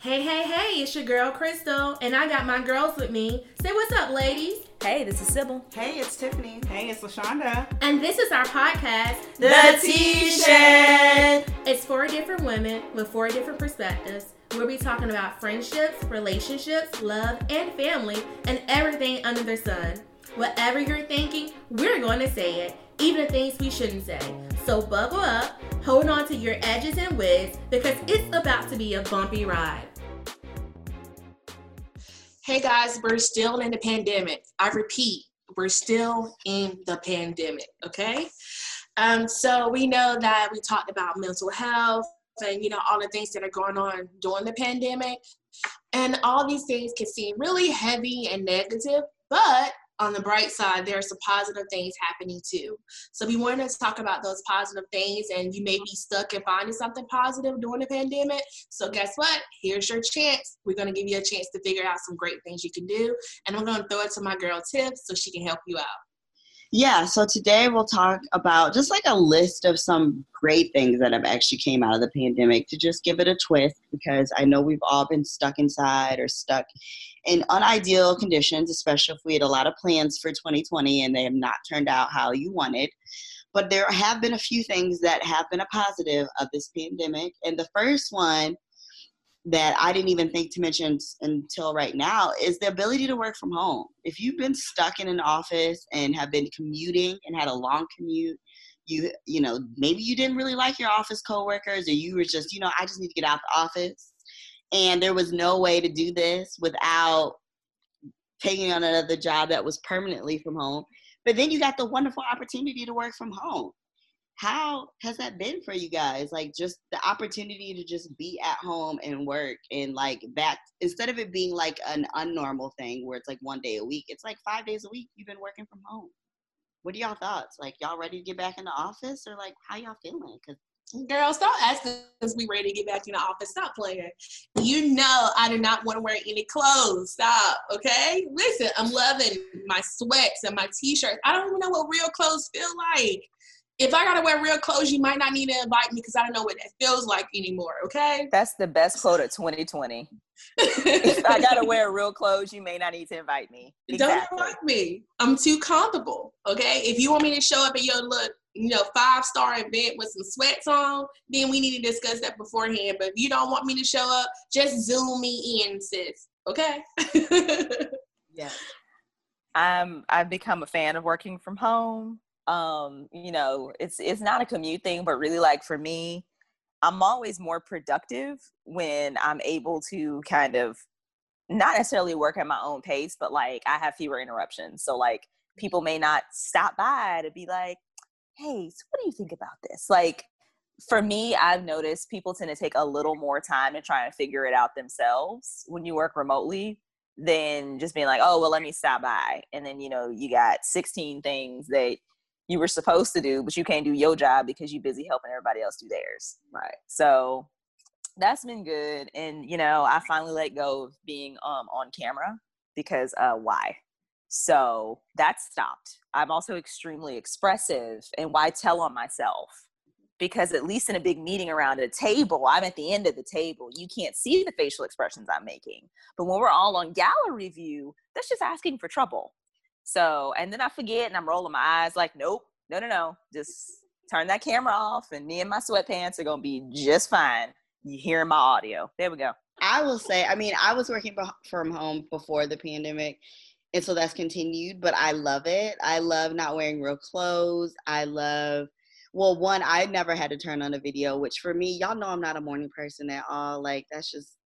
Hey, hey, hey, it's your girl Crystal, and I got my girls with me. Say what's up, ladies. Hey, this is Sybil. Hey, it's Tiffany. Hey, it's LaShonda. And this is our podcast, The T Shed. It's four different women with four different perspectives. We'll be talking about friendships, relationships, love, and family, and everything under the sun. Whatever you're thinking, we're going to say it, even the things we shouldn't say. So buckle up, hold on to your edges and wigs, because it's about to be a bumpy ride. Hey guys, we're still in the pandemic. I repeat, we're still in the pandemic, okay? Um, so we know that we talked about mental health and you know all the things that are going on during the pandemic. And all these things can seem really heavy and negative, but on the bright side, there are some positive things happening too. So we wanted to talk about those positive things, and you may be stuck in finding something positive during the pandemic. So guess what? Here's your chance. We're gonna give you a chance to figure out some great things you can do, and I'm gonna throw it to my girl Tiff so she can help you out. Yeah, so today we'll talk about just like a list of some great things that have actually came out of the pandemic to just give it a twist because I know we've all been stuck inside or stuck in unideal conditions, especially if we had a lot of plans for 2020 and they have not turned out how you wanted. But there have been a few things that have been a positive of this pandemic. And the first one that I didn't even think to mention until right now is the ability to work from home. If you've been stuck in an office and have been commuting and had a long commute, you you know maybe you didn't really like your office coworkers or you were just you know I just need to get out of the office and there was no way to do this without taking on another job that was permanently from home. But then you got the wonderful opportunity to work from home. How has that been for you guys? Like just the opportunity to just be at home and work and like that instead of it being like an unnormal thing where it's like one day a week, it's like five days a week you've been working from home. What are y'all thoughts? Like y'all ready to get back in the office or like how y'all feeling? Cause Girl, stop asking us we ready to get back in the office. Stop playing. You know I do not want to wear any clothes. Stop, okay? Listen, I'm loving my sweats and my t-shirts. I don't even know what real clothes feel like. If I gotta wear real clothes, you might not need to invite me because I don't know what that feels like anymore, okay? That's the best quote of 2020. if I gotta wear real clothes, you may not need to invite me. Exactly. Don't invite me. I'm too comfortable. Okay. If you want me to show up at your look, you know, five star event with some sweats on, then we need to discuss that beforehand. But if you don't want me to show up, just zoom me in, sis. Okay. yeah. I'm I've become a fan of working from home. Um, you know, it's it's not a commute thing, but really like for me, I'm always more productive when I'm able to kind of not necessarily work at my own pace, but like I have fewer interruptions. So like people may not stop by to be like, hey, so what do you think about this? Like for me, I've noticed people tend to take a little more time to try and figure it out themselves when you work remotely than just being like, oh, well, let me stop by. And then, you know, you got 16 things that you were supposed to do, but you can't do your job because you're busy helping everybody else do theirs. Right. So that's been good. And, you know, I finally let go of being um, on camera because uh, why? So that stopped. I'm also extremely expressive and why tell on myself? Because at least in a big meeting around a table, I'm at the end of the table. You can't see the facial expressions I'm making. But when we're all on gallery view, that's just asking for trouble. So, and then I forget and I'm rolling my eyes like, nope, no, no, no. Just turn that camera off and me and my sweatpants are going to be just fine. You hear my audio. There we go. I will say, I mean, I was working from home before the pandemic and so that's continued but i love it i love not wearing real clothes i love well one i never had to turn on a video which for me y'all know i'm not a morning person at all like that's just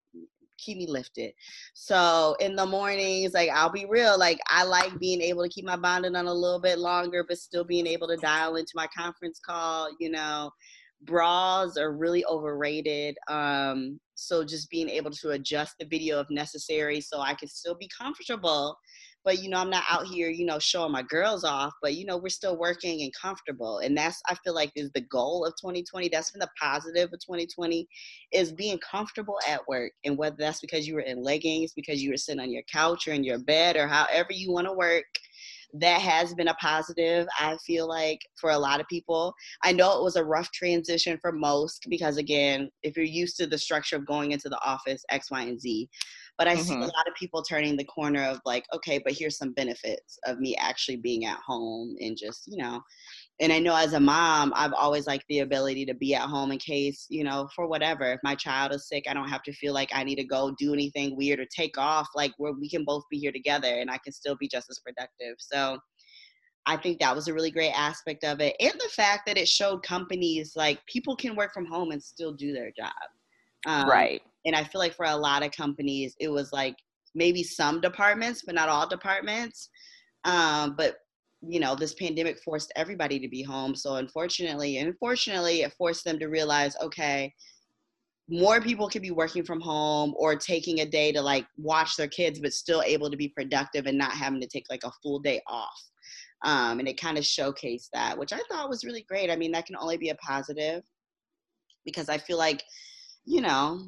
keep me lifted. So in the mornings like i'll be real like i like being able to keep my bonding on a little bit longer but still being able to dial into my conference call you know. Bras are really overrated um so just being able to adjust the video if necessary so i can still be comfortable but you know i'm not out here you know showing my girls off but you know we're still working and comfortable and that's i feel like is the goal of 2020 that's been the positive of 2020 is being comfortable at work and whether that's because you were in leggings because you were sitting on your couch or in your bed or however you want to work that has been a positive, I feel like, for a lot of people. I know it was a rough transition for most because, again, if you're used to the structure of going into the office, X, Y, and Z. But I mm-hmm. see a mm-hmm. lot of people turning the corner of like, okay, but here's some benefits of me actually being at home and just, you know, and I know as a mom, I've always liked the ability to be at home in case, you know, for whatever. If my child is sick, I don't have to feel like I need to go do anything weird or take off, like where we can both be here together and I can still be just as productive. So I think that was a really great aspect of it. And the fact that it showed companies like people can work from home and still do their job. Um, right. And I feel like for a lot of companies, it was like maybe some departments, but not all departments. Um, but you know this pandemic forced everybody to be home so unfortunately and unfortunately it forced them to realize okay more people could be working from home or taking a day to like watch their kids but still able to be productive and not having to take like a full day off um, and it kind of showcased that which i thought was really great i mean that can only be a positive because i feel like you know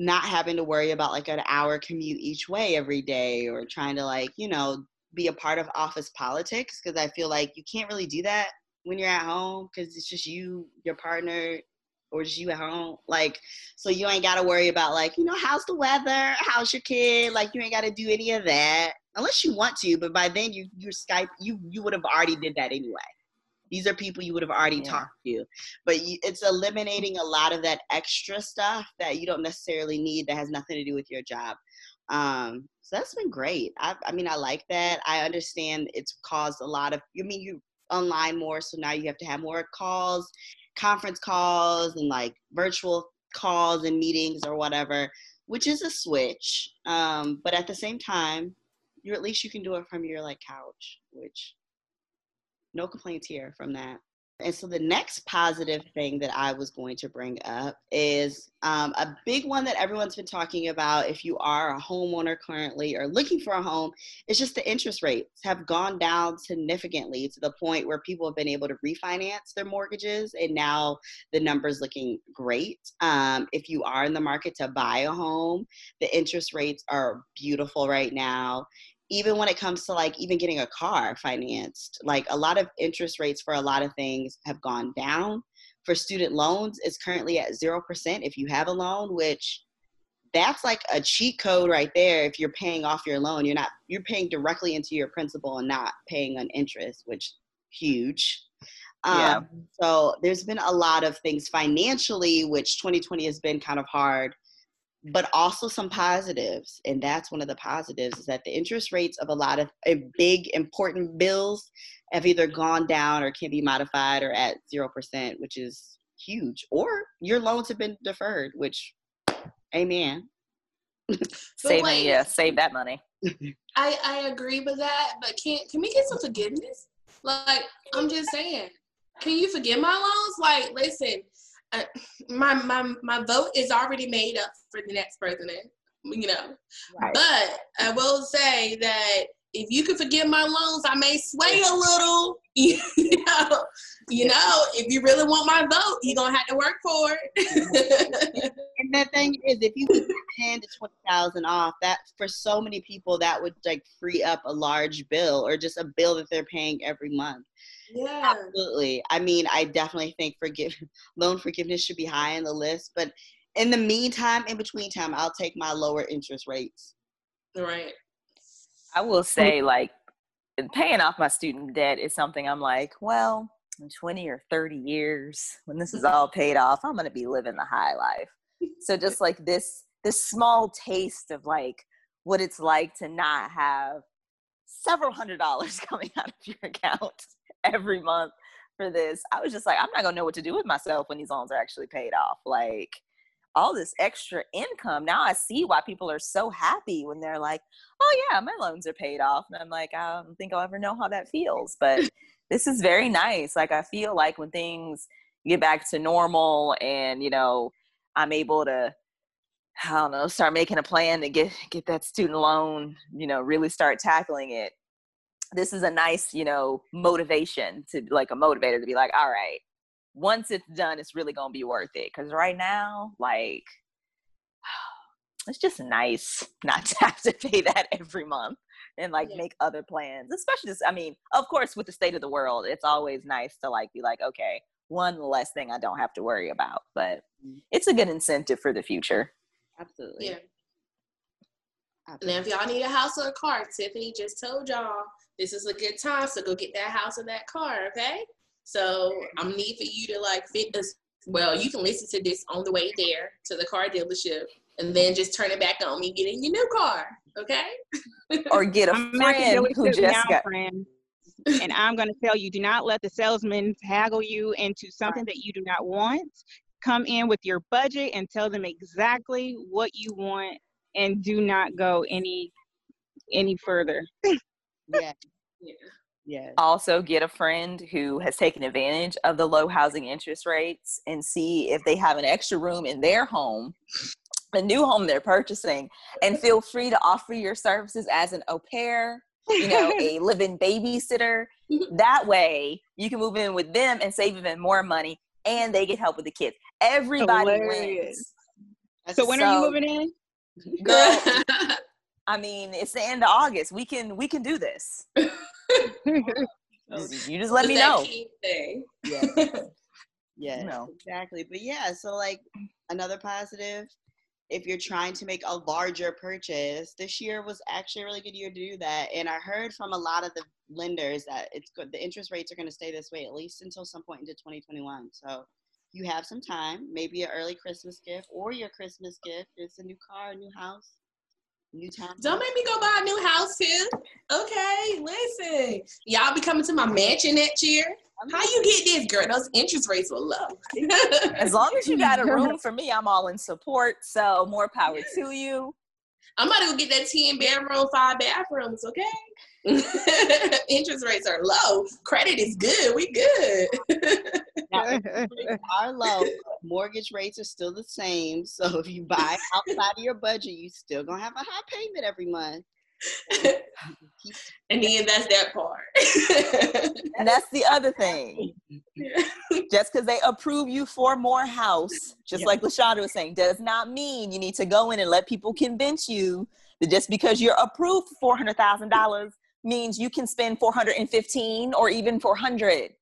not having to worry about like an hour commute each way every day or trying to like you know be a part of office politics because I feel like you can't really do that when you're at home because it's just you, your partner, or just you at home. Like, so you ain't got to worry about like, you know, how's the weather? How's your kid? Like, you ain't got to do any of that unless you want to. But by then, you you Skype you you would have already did that anyway. These are people you would have already yeah. talked to, but you, it's eliminating a lot of that extra stuff that you don't necessarily need that has nothing to do with your job. Um, so that's been great. I, I mean, I like that. I understand it's caused a lot of. I mean, you online more, so now you have to have more calls, conference calls, and like virtual calls and meetings or whatever, which is a switch. Um, but at the same time, you at least you can do it from your like couch, which no complaints here from that. And so the next positive thing that I was going to bring up is um, a big one that everyone's been talking about if you are a homeowner currently or looking for a home, it's just the interest rates have gone down significantly to the point where people have been able to refinance their mortgages. And now the numbers looking great. Um, if you are in the market to buy a home, the interest rates are beautiful right now even when it comes to like even getting a car financed like a lot of interest rates for a lot of things have gone down. For student loans it's currently at 0% if you have a loan which that's like a cheat code right there if you're paying off your loan. You're not you're paying directly into your principal and not paying an interest which huge. Yeah. Um, so there's been a lot of things financially which 2020 has been kind of hard but also some positives and that's one of the positives is that the interest rates of a lot of uh, big important bills have either gone down or can be modified or at 0% which is huge or your loans have been deferred which amen. Save it yeah save that money. I i agree with that but can can we get some forgiveness? Like i'm just saying can you forgive my loans? Like listen my my my vote is already made up for the next president. You know, right. but I will say that if you can forgive my loans, I may sway a little. You know, you know, if you really want my vote, you're gonna have to work for it. and the thing is, if you get ten to twenty thousand off, that for so many people that would like free up a large bill or just a bill that they're paying every month. Yeah. Absolutely. I mean, I definitely think forgive loan forgiveness should be high on the list. But in the meantime, in between time, I'll take my lower interest rates. Right. I will say, like, paying off my student debt is something I'm like, well, in 20 or 30 years, when this is all paid off, I'm going to be living the high life. So just like this, this small taste of like what it's like to not have several hundred dollars coming out of your account every month for this. I was just like, I'm not gonna know what to do with myself when these loans are actually paid off. Like all this extra income. Now I see why people are so happy when they're like, oh yeah, my loans are paid off. And I'm like, I don't think I'll ever know how that feels. But this is very nice. Like I feel like when things get back to normal and, you know, I'm able to I don't know, start making a plan to get get that student loan, you know, really start tackling it this is a nice, you know, motivation to like a motivator to be like, all right, once it's done, it's really gonna be worth it. Cause right now, like it's just nice not to have to pay that every month and like Yeah. make other plans especially just i mean of course with the state of the world it's always nice to like be like okay one less thing i don't have to worry about but Mhm. it's a good incentive for the future Absolutely. Yeah. And if y'all need a house or a car, Tiffany just told y'all this is a good time. So go get that house or that car, okay? So I'm need for you to like fit this. Well, you can listen to this on the way there to the car dealership, and then just turn it back on me getting your new car, okay? or get a I'm friend who just down, got friend. And I'm going to tell you, do not let the salesman haggle you into something that you do not want. Come in with your budget and tell them exactly what you want, and do not go any any further. Yeah. Yeah. Yeah. also get a friend who has taken advantage of the low housing interest rates and see if they have an extra room in their home the new home they're purchasing and mm-hmm. feel free to offer your services as an au pair you know a live-in babysitter mm-hmm. that way you can move in with them and save even more money and they get help with the kids everybody Hilarious. wins So when are you moving in? girl i mean it's the end of august we can we can do this oh, you just let me What's that know key thing? Yeah. Yes, know. exactly. But yeah, so like another positive, if you're trying to make a larger purchase, this year was actually a really good year to do that. And I heard from a lot of the lenders that it's good. The interest rates are going to stay this way at least until some point into 2021. So you have some time, maybe an early Christmas gift or your Christmas gift. It's a new car, a new house, new town. Don't make me go buy a new house, Tim. Okay, listen. Y'all be coming to my mansion next year. How you get this, girl? Those interest rates were low. As long as you got a room for me, I'm all in support. So more power to you. I'm about to go get that 10 bedroom, five bathrooms, okay? interest rates are low. Credit is good. We good. Now, rates are low. Mortgage rates are still the same. So if you buy outside of your budget, you still gonna have a high payment every month. And then that's that part. And that's the other thing. Just because they approve you for more house, just Yeah. like Lashonda was saying, does not mean you need to go in and let people convince you that just because you're approved for four hundred thousand dollars means you can spend four hundred and fifteen or even four hundred.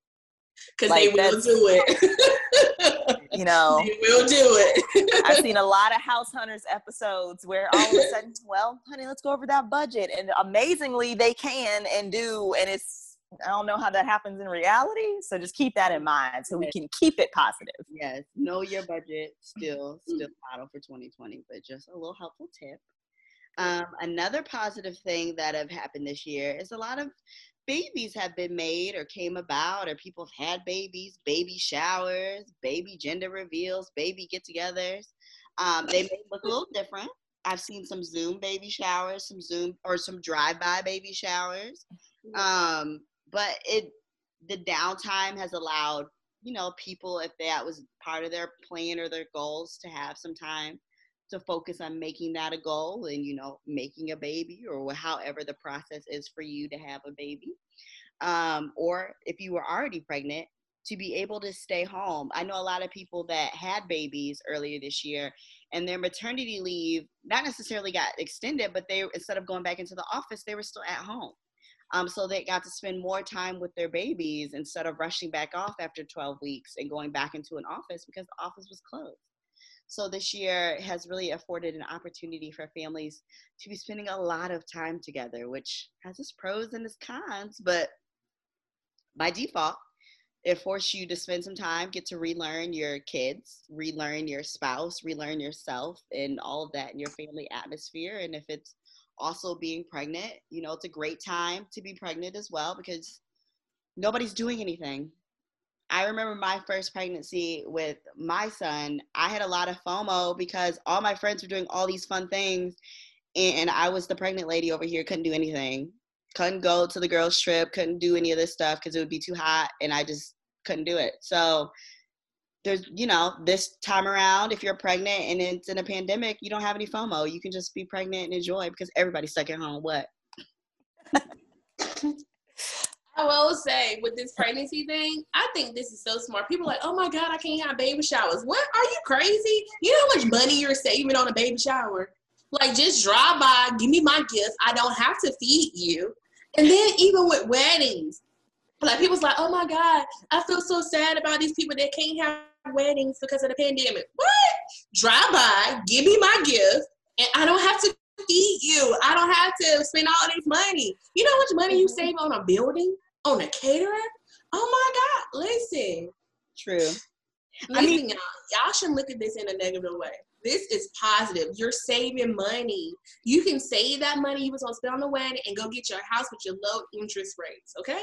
Because Like, they will do it. You know, they will do it. I've seen a lot of House Hunters episodes where all of a sudden, well, honey, let's go over that budget, and amazingly they can and do, and it's I don't know how that happens in reality, so just keep that in mind so we can keep it positive. Yes, know your budget. Still, still model for 2020, but just a little helpful tip. Um, another positive thing that have happened this year is a lot of babies have been made or came about, or people have had babies, baby showers, baby gender reveals, baby get-togethers. Um, they may look a little different. I've seen some Zoom baby showers, some Zoom or some drive-by baby showers. Um, but it the downtime has allowed you know people if that was part of their plan or their goals to have some time to focus on making that a goal and you know making a baby or however the process is for you to have a baby. Um, or if you were already pregnant to be able to stay home. I know a lot of people that had babies earlier this year and their maternity leave not necessarily got extended but they instead of going back into the office they were still at home. Um, so they got to spend more time with their babies instead of rushing back off after 12 weeks and going back into an office because the office was closed. So this year has really afforded an opportunity for families to be spending a lot of time together, which has its pros and its cons, but by default, it forced you to spend some time, get to relearn your kids, relearn your spouse, relearn yourself, and all of that in your family atmosphere. And if it's also being pregnant, you know, it's a great time to be pregnant as well because nobody's doing anything. I remember my first pregnancy with my son. I had a lot of FOMO because all my friends were doing all these fun things, and I was the pregnant lady over here, couldn't do anything. Couldn't go to the girls' trip, couldn't do any of this stuff because it would be too hot, and I just couldn't do it. So, there's, you know, this time around, if you're pregnant and it's in a pandemic, you don't have any FOMO. You can just be pregnant and enjoy because everybody's stuck at home. What? I will say with this pregnancy thing, I think this is so smart. People are like, oh my God, I can't have baby showers. What? Are you crazy? You know how much money you're saving on a baby shower? Like just drive by, give me my gift. I don't have to feed you. And then even with weddings, like people's like, oh my God, I feel so sad about these people that can't have weddings because of the pandemic. What? Drive by, give me my gift, and I don't have to feed you. I don't have to spend all this money. You know how much money you mm-hmm. save on a building, on a caterer? Oh my God, listen. True. I mean, y'all, y'all shouldn't look at this in a negative way. This is positive. You're saving money. You can save that money you was gonna spend on the wedding and go get your house with your low interest rates. Okay.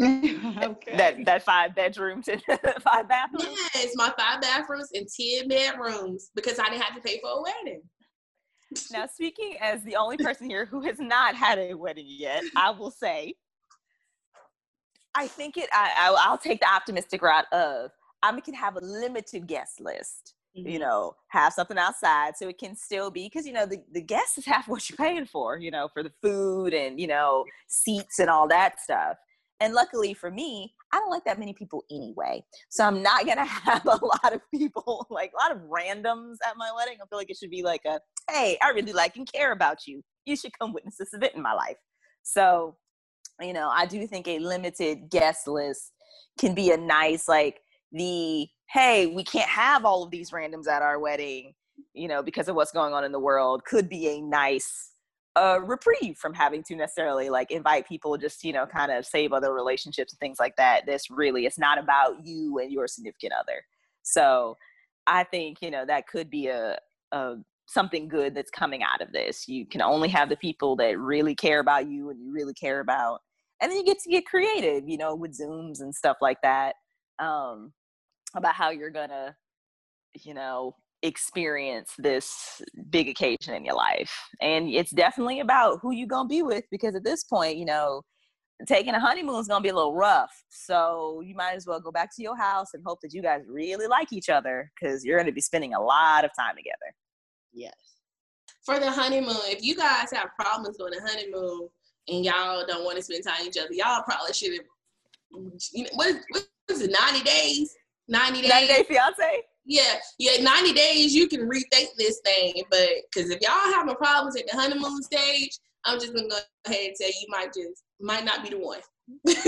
okay. That that five bedrooms and five bathrooms. Yes, my five bathrooms and ten bedrooms because I didn't have to pay for a wedding. Now, speaking as the only person here who has not had a wedding yet, I will say, I think it. I, I I'll take the optimistic route of I can have a limited guest list. Mm-hmm. You know, have something outside so it can still be because you know the, the guests is half what you're paying for, you know, for the food and you know, seats and all that stuff. And luckily for me, I don't like that many people anyway. So I'm not gonna have a lot of people, like a lot of randoms at my wedding. I feel like it should be like a, hey, I really like and care about you. You should come witness this event in my life. So, you know, I do think a limited guest list can be a nice, like, the hey, we can't have all of these randoms at our wedding, you know, because of what's going on in the world could be a nice uh, reprieve from having to necessarily like invite people just you know kind of save other relationships and things like that. This really it's not about you and your significant other. So i think you know that could be a, a something good that's coming out of this. You can only have the people that really care about you and you really care about and then you get to get creative you know with zooms and stuff like that um, about how you're gonna you know experience this big occasion in your life. And it's definitely about who you're gonna be with because at this point you know taking a honeymoon is gonna be a little rough. So you might as well go back to your house and hope that you guys really like each other because you're gonna be spending a lot of time together. Yes. For the honeymoon if you guys have problems on the honeymoon and y'all don't want to spend time with each other y'all probably should have you know, what, what is it 90 days 90 days. 90 day fiance? Yeah, yeah, 90 days you can rethink this thing. But because if y'all having problems at the honeymoon stage, I'm just gonna go ahead and say you, you might just might not be the one. That's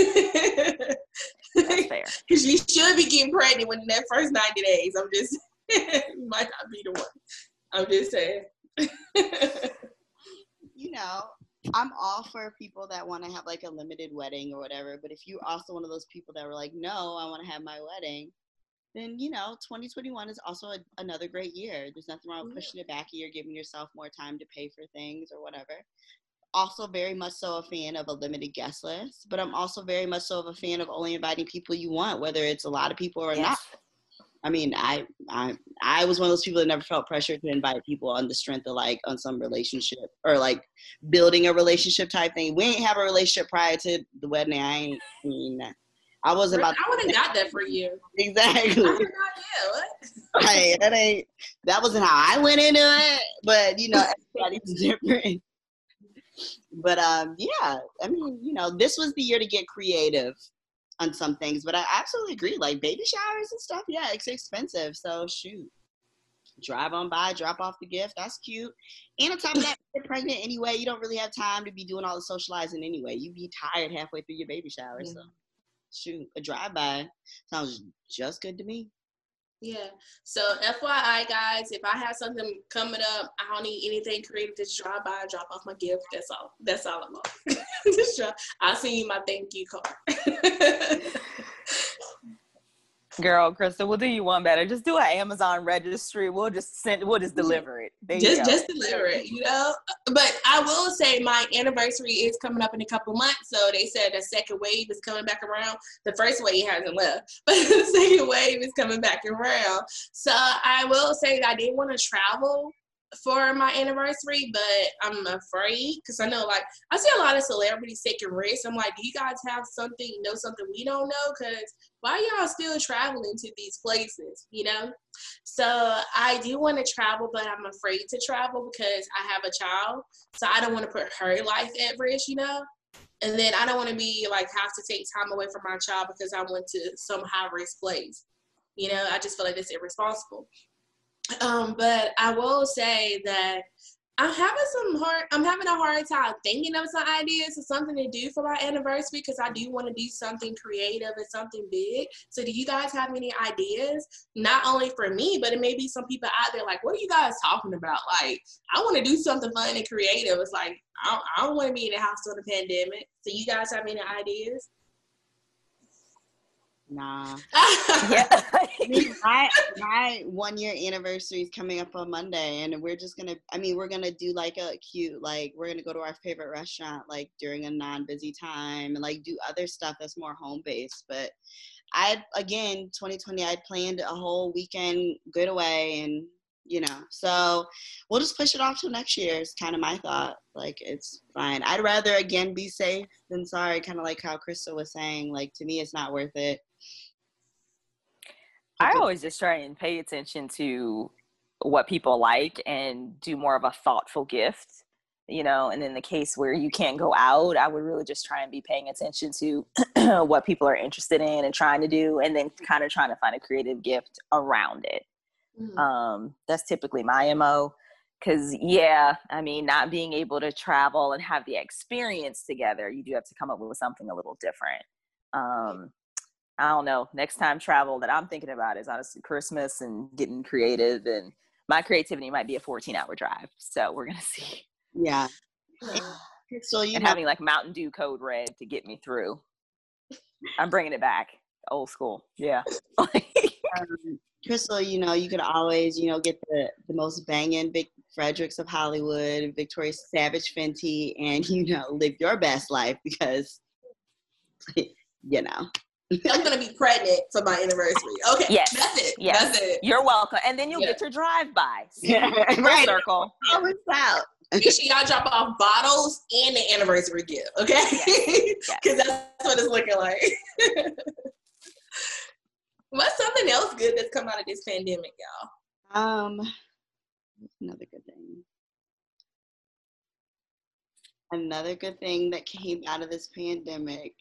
fair. Because you should be getting pregnant within that first 90 days. I'm just might not be the one. I'm just saying. you know, I'm all for people that want to have like a limited wedding or whatever. But if you're also one of those people that were like, no, I want to have my wedding, then you know 2021 is also a, another great year there's nothing wrong with pushing it back a year giving yourself more time to pay for things or whatever also very much so a fan of a limited guest list but i'm also very much so of a fan of only inviting people you want whether it's a lot of people or yes. not i mean I, I i was one of those people that never felt pressure to invite people on the strength of like on some relationship or like building a relationship type thing we ain't have a relationship prior to the wedding i ain't I mean I wasn't about. I would have got that for you. Exactly. I not hey, that ain't. That wasn't how I went into it, but you know, everybody's different. But um, yeah, I mean, you know, this was the year to get creative on some things. But I absolutely agree. Like baby showers and stuff, yeah, it's expensive. So shoot, drive on by, drop off the gift. That's cute. And on top of that, you're pregnant anyway. You don't really have time to be doing all the socializing anyway. You be tired halfway through your baby shower. So mm. shoot, a drive by sounds just good to me. Yeah. So FYI, guys, if I have something coming up, I don't need anything creative. Just drive by, drop off my gift. That's all. That's all I'm on. I'll send you my thank you card. Girl, Crystal, we'll do you one better. Just do an Amazon registry. We'll just send. We'll just deliver it. There just, just deliver it. You know. But I will say my anniversary is coming up in a couple months. So they said the second wave is coming back around. The first wave hasn't left, but the second wave is coming back around. So I will say that I did want to travel for my anniversary, but I'm afraid because I know like I see a lot of celebrities taking risks. I'm like, do you guys have something, you know, something we don't know? Because why y'all still traveling to these places, you know? So I do want to travel, but I'm afraid to travel because I have a child. So I don't want to put her life at risk, you know? And then I don't want to be like have to take time away from my child because I went to some high risk place. You know, I just feel like it's irresponsible. Um, but I will say that I'm having some hard. I'm having a hard time thinking of some ideas or something to do for my anniversary because I do want to do something creative and something big. So, do you guys have any ideas? Not only for me, but it may be some people out there like, "What are you guys talking about?" Like, I want to do something fun and creative. It's like I I don't want to be in the house during the pandemic. So, you guys have any ideas? Nah. yeah. my my one year anniversary is coming up on Monday, and we're just gonna. I mean, we're gonna do like a cute, like we're gonna go to our favorite restaurant, like during a non busy time, and like do other stuff that's more home based. But I again, 2020, I'd planned a whole weekend getaway, and you know, so we'll just push it off till next year. Is kind of my thought. Like it's fine. I'd rather again be safe than sorry. Kind of like how Crystal was saying. Like to me, it's not worth it I always just try and pay attention to what people like and do more of a thoughtful gift, you know. And in the case where you can't go out, I would really just try and be paying attention to what people are interested in and trying to do, and then kind of trying to find a creative gift around it. Mm-hmm. Um, that's typically my MO. Because, yeah, I mean, not being able to travel and have the experience together, you do have to come up with something a little different. Um, I don't know, next time travel that I'm thinking about is honestly Christmas and getting creative. And my creativity might be a 14 hour drive. So we're going to see. Yeah. so you and know- having like Mountain Dew Code Red to get me through. I'm bringing it back. Old school. Yeah. um, Crystal, you know, you could always, you know, get the, the most banging Vic Fredericks of Hollywood, Victoria Savage Fenty, and, you know, live your best life because, you know. I'm gonna be pregnant for my anniversary. Okay, yes, that's it. Yes. That's it. You're welcome. And then you'll yeah. get your drive by. Yeah, right. Circle. Oh, it's out. Make sure y'all drop off bottles and the anniversary gift, okay? Because yes. that's what it's looking like. What's something else good that's come out of this pandemic, y'all? Um, another good thing. Another good thing that came out of this pandemic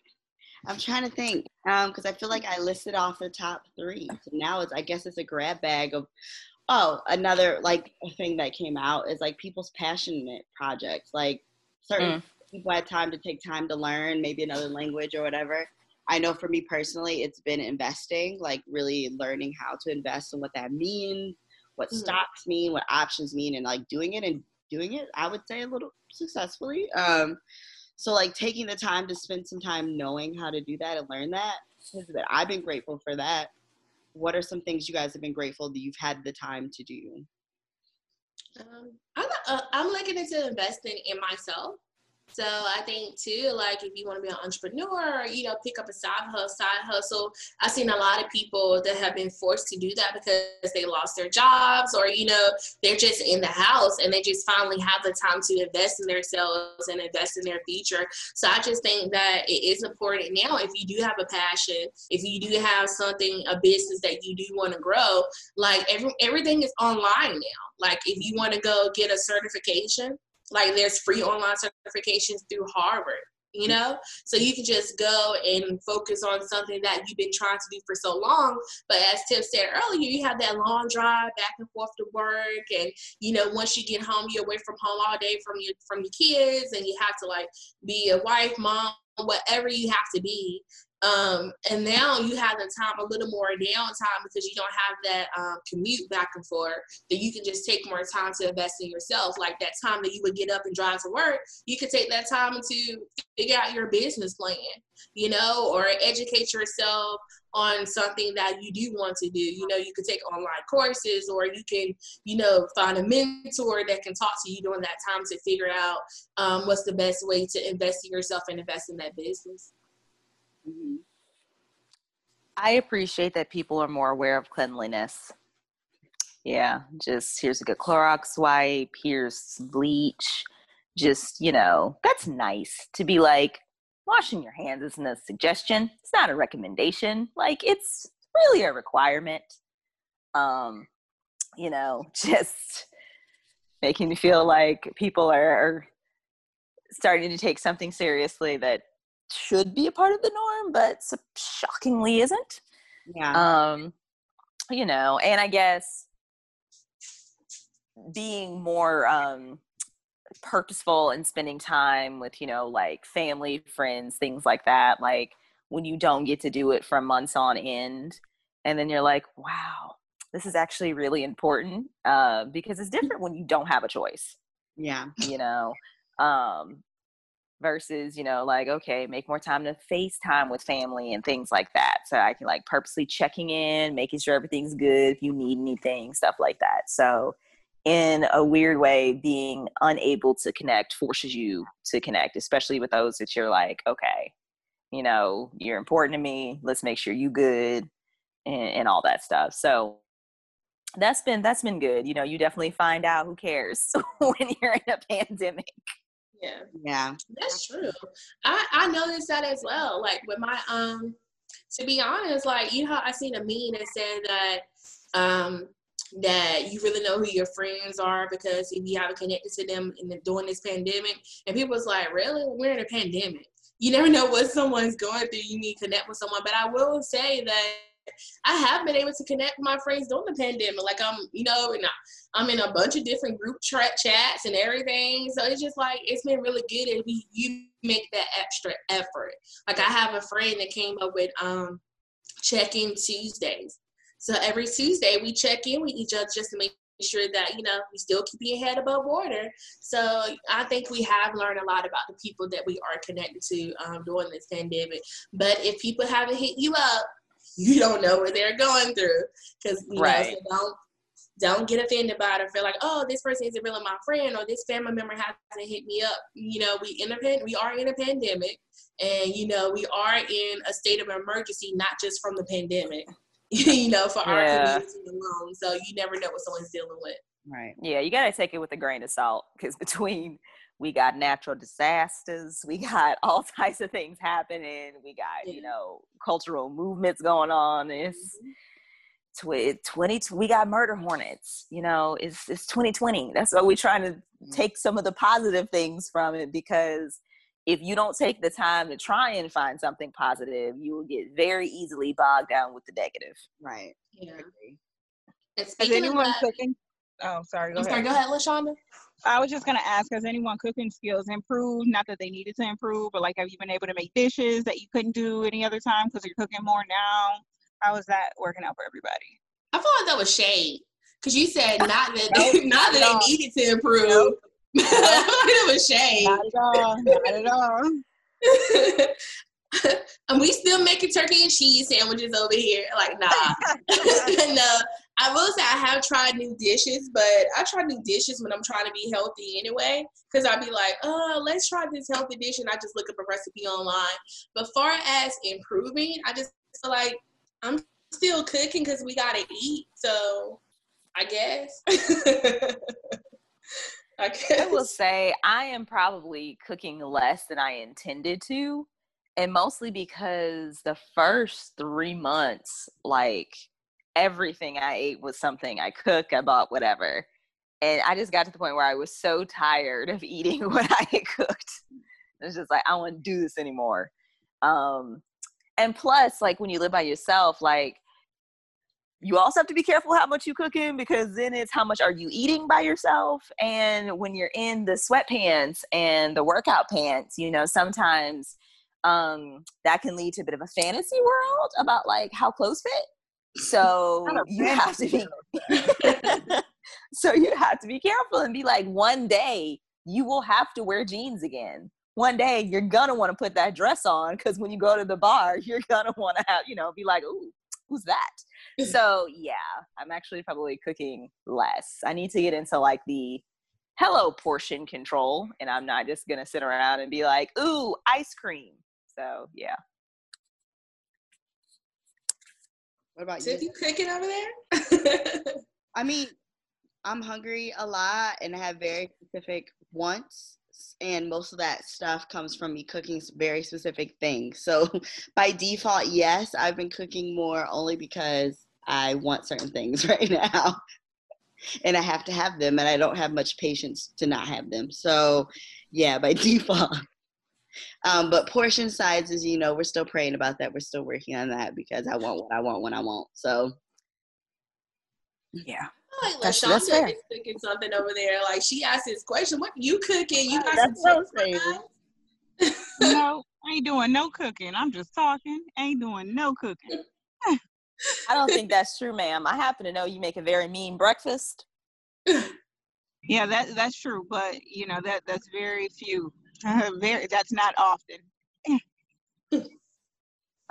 I'm trying to think because um, I feel like I listed off the top three. So now it's I guess it's a grab bag of oh another like thing that came out is like people's passionate projects. Like certain mm. people had time to take time to learn maybe another language or whatever. I know for me personally, it's been investing, like really learning how to invest and what that means, what mm-hmm. stocks mean, what options mean, and like doing it and doing it. I would say a little successfully. Um, so like taking the time to spend some time knowing how to do that and learn that, I've been grateful for that. What are some things you guys have been grateful that you've had the time to do? Um, I'm, uh, I'm looking into investing in myself. So I think too, like if you want to be an entrepreneur, you know, pick up a side hustle, side hustle. I've seen a lot of people that have been forced to do that because they lost their jobs, or you know, they're just in the house and they just finally have the time to invest in themselves and invest in their future. So I just think that it is important now. If you do have a passion, if you do have something, a business that you do want to grow, like every, everything is online now. Like if you want to go get a certification like there's free online certifications through Harvard, you mm. know? So you can just go and focus on something that you've been trying to do for so long. But as Tim said earlier, you have that long drive back and forth to work and you know, once you get home, you're away from home all day from your from your kids and you have to like be a wife, mom, whatever you have to be um, and now you have the time, a little more downtime because you don't have that um, commute back and forth. That you can just take more time to invest in yourself. Like that time that you would get up and drive to work, you could take that time to figure out your business plan, you know, or educate yourself on something that you do want to do. You know, you could take online courses or you can, you know, find a mentor that can talk to you during that time to figure out um, what's the best way to invest in yourself and invest in that business. Mm-hmm. I appreciate that people are more aware of cleanliness. Yeah, just here's a good Clorox wipe, here's bleach. Just, you know, that's nice to be like, washing your hands isn't a suggestion, it's not a recommendation. Like, it's really a requirement. Um, you know, just making me feel like people are, are starting to take something seriously that should be a part of the norm, but shockingly isn't. Yeah. Um, you know, and I guess being more um purposeful and spending time with, you know, like family, friends, things like that. Like when you don't get to do it for months on end. And then you're like, wow, this is actually really important uh, because it's different when you don't have a choice. Yeah. You know, um, versus, you know, like, okay, make more time to FaceTime with family and things like that. So I can like purposely checking in, making sure everything's good, if you need anything, stuff like that. So, in a weird way, being unable to connect forces you to connect, especially with those that you're like, okay, you know, you're important to me. Let's make sure you good and, and all that stuff. So that's been that's been good. You know, you definitely find out who cares when you're in a pandemic. Yeah. Yeah. That's true. I, I noticed that as well. Like with my um to be honest, like you know I seen a meme that said that um that you really know who your friends are because if you haven't connected to them in the, during this pandemic and people was like really we're in a pandemic you never know what someone's going through you need to connect with someone but i will say that I have been able to connect with my friends during the pandemic. Like I'm, you know, and I'm in a bunch of different group tra- chats and everything. So it's just like it's been really good, and we you make that extra effort. Like I have a friend that came up with um check-in Tuesdays. So every Tuesday we check in with each other just to make sure that you know we still keep your head above water. So I think we have learned a lot about the people that we are connected to um, during this pandemic. But if people haven't hit you up, you don't know what they're going through. Because you right. know so don't don't get offended by it or feel like oh this person isn't really my friend or this family member hasn't hit me up. You know we in a we are in a pandemic and you know we are in a state of emergency not just from the pandemic you know for our yeah. community alone. So you never know what someone's dealing with. Right. Yeah you got to take it with a grain of salt because between we got natural disasters we got all types of things happening we got yeah. you know cultural movements going on it's mm-hmm. 20 we got murder hornets you know it's it's 2020 that's why we're trying to mm-hmm. take some of the positive things from it because if you don't take the time to try and find something positive you will get very easily bogged down with the negative right yeah Has anyone that, cooking oh sorry go I'm ahead sorry go ahead lashonda I was just gonna ask, has anyone cooking skills improved? Not that they needed to improve, but like, have you been able to make dishes that you couldn't do any other time because you're cooking more now? How is that working out for everybody? I feel like that was shade because you said not that nope, not that they needed to improve. Nope. it was shade. Not at all. Not at all. and we still making turkey and cheese sandwiches over here. Like, nah. no. I will say I have tried new dishes, but I try new dishes when I'm trying to be healthy anyway. Cause I'd be like, oh, let's try this healthy dish, and I just look up a recipe online. But far as improving, I just feel like I'm still cooking because we gotta eat. So I guess. I guess. I will say I am probably cooking less than I intended to and mostly because the first three months, like everything I ate was something I cook, I bought whatever. And I just got to the point where I was so tired of eating what I had cooked. It's just like, I don't want to do this anymore. Um, and plus, like when you live by yourself, like you also have to be careful how much you cooking because then it's how much are you eating by yourself and when you're in the sweatpants and the workout pants you know sometimes um, that can lead to a bit of a fantasy world about like how clothes fit. So you have to be so you have to be careful and be like, one day you will have to wear jeans again. One day you're gonna want to put that dress on because when you go to the bar, you're gonna want to have, you know, be like, ooh, who's that? so yeah, I'm actually probably cooking less. I need to get into like the hello portion control, and I'm not just gonna sit around and be like, ooh, ice cream. So yeah. What about so you? you cooking over there? I mean, I'm hungry a lot and I have very specific wants and most of that stuff comes from me cooking very specific things. So by default, yes, I've been cooking more only because I want certain things right now. and I have to have them and I don't have much patience to not have them. So yeah, by default, um, but portion sizes, you know, we're still praying about that. We're still working on that because I want what I want when I want. So, yeah. like LaShonda is cooking something over there. Like she asked this question, "What you cooking? You got That's some tips No, I ain't doing no cooking. I'm just talking. Ain't doing no cooking. I don't think that's true, ma'am. I happen to know you make a very mean breakfast. Yeah, that that's true, but you know that that's very few. very that's not often.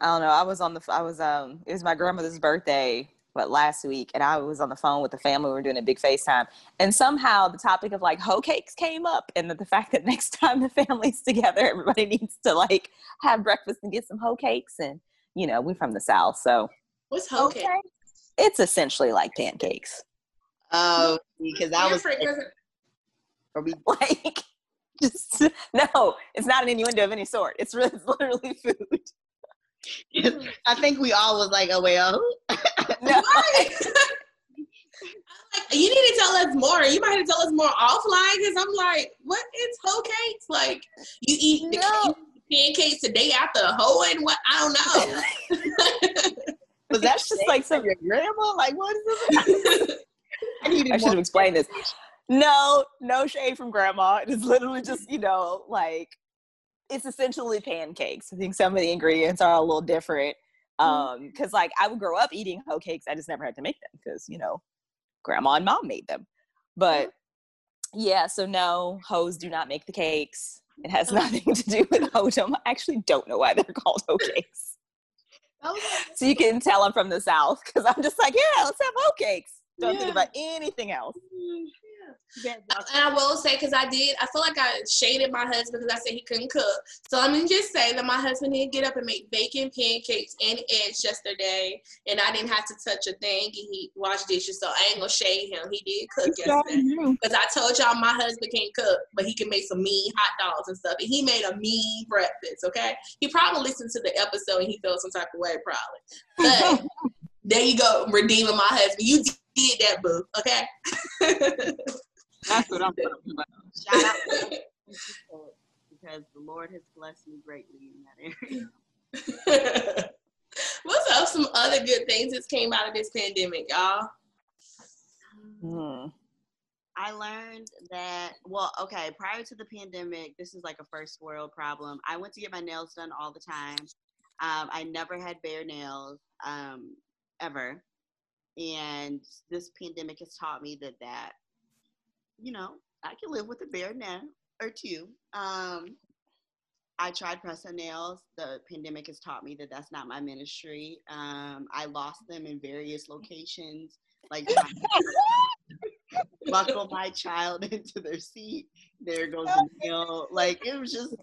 I don't know. I was on the. I was um. It was my grandmother's birthday, but last week, and I was on the phone with the family. We were doing a big FaceTime, and somehow the topic of like hoe cakes came up, and the, the fact that next time the family's together, everybody needs to like have breakfast and get some hoe cakes, and you know we're from the south, so what's hoe cake? It's essentially like pancakes. Oh, because I was. Are we like? Just no, it's not an innuendo of any sort. It's really, it's literally food. I think we all was like, oh well. no. you need to tell us more. You might have to tell us more offline because I'm like, what is hoe cakes? Like you eat the no. pancakes the day after hoeing? What? I don't know. Was that's just like some your grandma? Like what is this? I, I should have explained this. No, no shade from grandma. It is literally just, you know, like it's essentially pancakes. I think some of the ingredients are a little different. Mm-hmm. Um, because like I would grow up eating hoe cakes, I just never had to make them because, you know, grandma and mom made them. But yeah, so no, hoes do not make the cakes. It has nothing to do with hoedom. I actually don't know why they're called hoe cakes. so you can tell I'm from the South because I'm just like, yeah, let's have hoe cakes. Don't yeah. think about anything else. Mm-hmm. And I will say, because I did, I feel like I shaded my husband because I said he couldn't cook. So let me just say that my husband did get up and make bacon, pancakes, and eggs yesterday, and I didn't have to touch a thing. And he washed dishes, so I ain't gonna shade him. He did cook yesterday. Because I told y'all my husband can't cook, but he can make some mean hot dogs and stuff. And he made a mean breakfast. Okay, he probably listened to the episode and he felt some type of way, probably. But there you go, redeeming my husband. You did that, boo. Okay. That's what I'm talking about. Shout out because the Lord has blessed me greatly in that area. What's up? Some other good things that came out of this pandemic, y'all. Hmm. I learned that, well, okay, prior to the pandemic, this is like a first world problem. I went to get my nails done all the time. Um, I never had bare nails um, ever. And this pandemic has taught me that that you know, I can live with a bare now or two. Um, I tried press on nails. The pandemic has taught me that that's not my ministry. Um, I lost them in various locations, like buckle my child into their seat. There goes the nail. Like it was just,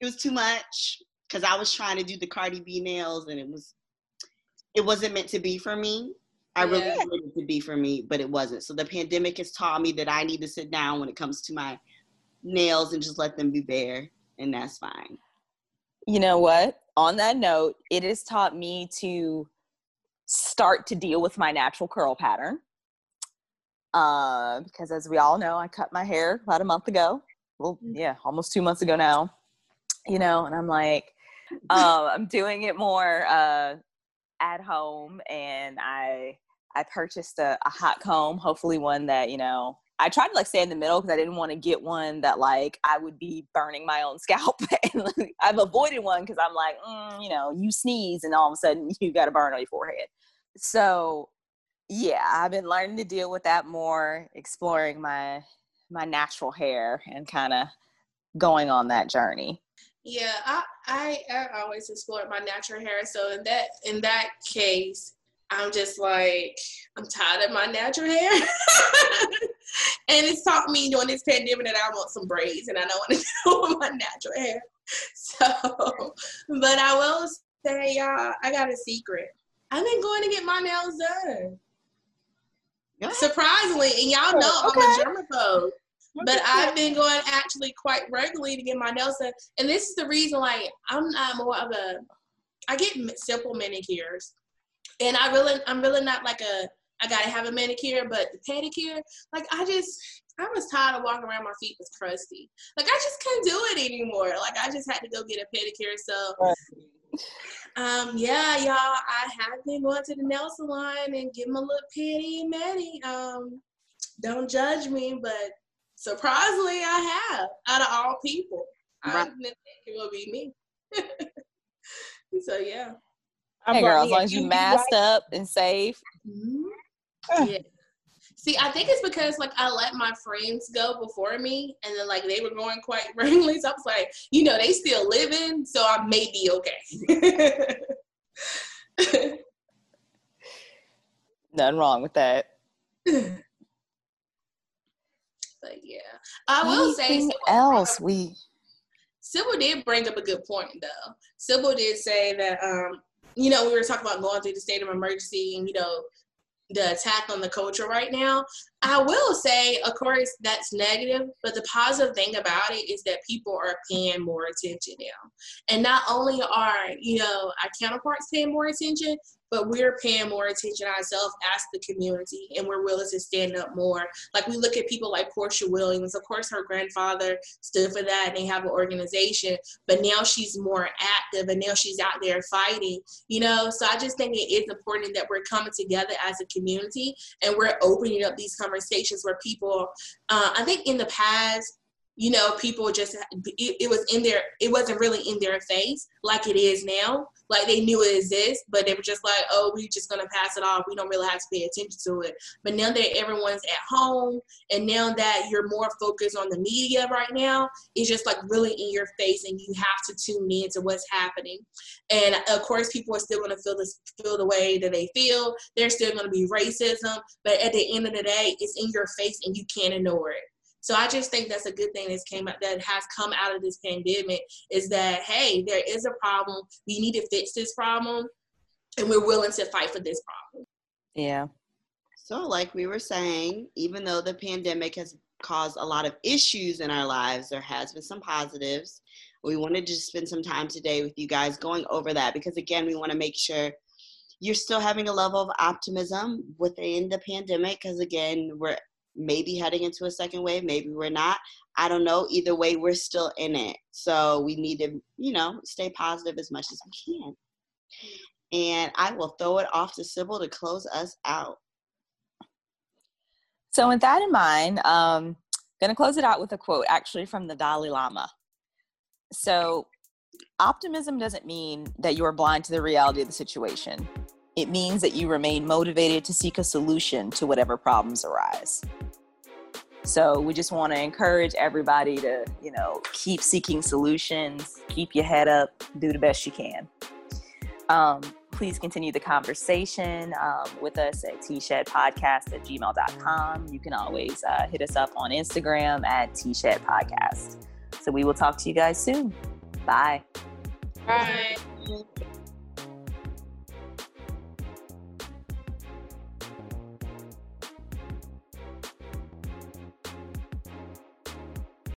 it was too much because I was trying to do the Cardi B nails and it was, it wasn't meant to be for me. I really yeah. wanted it to be for me, but it wasn't. So the pandemic has taught me that I need to sit down when it comes to my nails and just let them be bare, and that's fine. You know what? On that note, it has taught me to start to deal with my natural curl pattern. Uh, because as we all know, I cut my hair about a month ago. Well, mm. yeah, almost two months ago now. You know, and I'm like, uh, I'm doing it more uh, at home, and I I purchased a, a hot comb, hopefully one that, you know, I tried to like stay in the middle because I didn't want to get one that like I would be burning my own scalp. and like, I've avoided one because I'm like, mm, you know, you sneeze and all of a sudden you got a burn on your forehead. So yeah, I've been learning to deal with that more, exploring my my natural hair and kind of going on that journey. Yeah, I, I I always explored my natural hair. So in that in that case, I'm just like, I'm tired of my natural hair. and it's taught me during this pandemic that I want some braids and I don't want to deal with my natural hair. So, but I will say, y'all, I got a secret. I've been going to get my nails done. Surprisingly, and y'all know okay. I'm a germaphobe. But I've been going actually quite regularly to get my nails done. And this is the reason, like, I'm not more of a, I get simple manicures and I really, I'm really not like a, I gotta have a manicure, but the pedicure, like I just, I was tired of walking around. My feet was crusty. Like I just couldn't do it anymore. Like I just had to go get a pedicure. So Um, yeah, y'all, I have been going to the nail salon and give them a little pity and. Um, don't judge me, but surprisingly, I have out of all people. Right. I didn't think it would be me. so yeah. Hey girl, as long as you masked right. up and safe. Mm-hmm. Yeah. See, I think it's because like I let my friends go before me, and then like they were going quite regularly. So I was like, you know, they still living, so I may be okay. Nothing wrong with that. but yeah, I will Anything say else we. Sybil did bring up a good point though. Sybil did say that um, you know, we were talking about going through the state of emergency and you know the attack on the culture right now. I will say, of course, that's negative, but the positive thing about it is that people are paying more attention now. And not only are, you know, our counterparts paying more attention, but we're paying more attention ourselves as the community and we're willing to stand up more. Like we look at people like Porsha Williams. Of course, her grandfather stood for that and they have an organization, but now she's more active and now she's out there fighting, you know? So I just think it is important that we're coming together as a community and we're opening up these conversations where people, uh, I think in the past, you know, people just it, it, was in their it wasn't really in their face like it is now. Like they knew it exists, but they were just like, oh, we're just gonna pass it off. We don't really have to pay attention to it. But now that everyone's at home, and now that you're more focused on the media right now, it's just like really in your face, and you have to tune in to what's happening. And of course, people are still gonna feel this feel the way that they feel. There's still gonna be racism, but at the end of the day, it's in your face, and you can't ignore it. So I just think that's a good thing that's came out that has come out of this pandemic is that hey, there is a problem. We need to fix this problem, and we're willing to fight for this problem. Yeah. So, like we were saying, even though the pandemic has caused a lot of issues in our lives, there has been some positives. We wanted to spend some time today with you guys going over that because, again, we want to make sure you're still having a level of optimism within the pandemic because, again, we're maybe heading into a second wave, maybe we're not. I don't know. Either way, we're still in it. So we need to, you know, stay positive as much as we can. And I will throw it off to Sybil to close us out. So, with that in mind, um, going to close it out with a quote actually from the Dalai Lama. So, optimism doesn't mean that you're blind to the reality of the situation. It means that you remain motivated to seek a solution to whatever problems arise. So we just want to encourage everybody to, you know, keep seeking solutions, keep your head up, do the best you can. Um, please continue the conversation um, with us at tshedpodcast at gmail.com. You can always uh, hit us up on Instagram at tshedpodcast. So we will talk to you guys soon. Bye. Bye.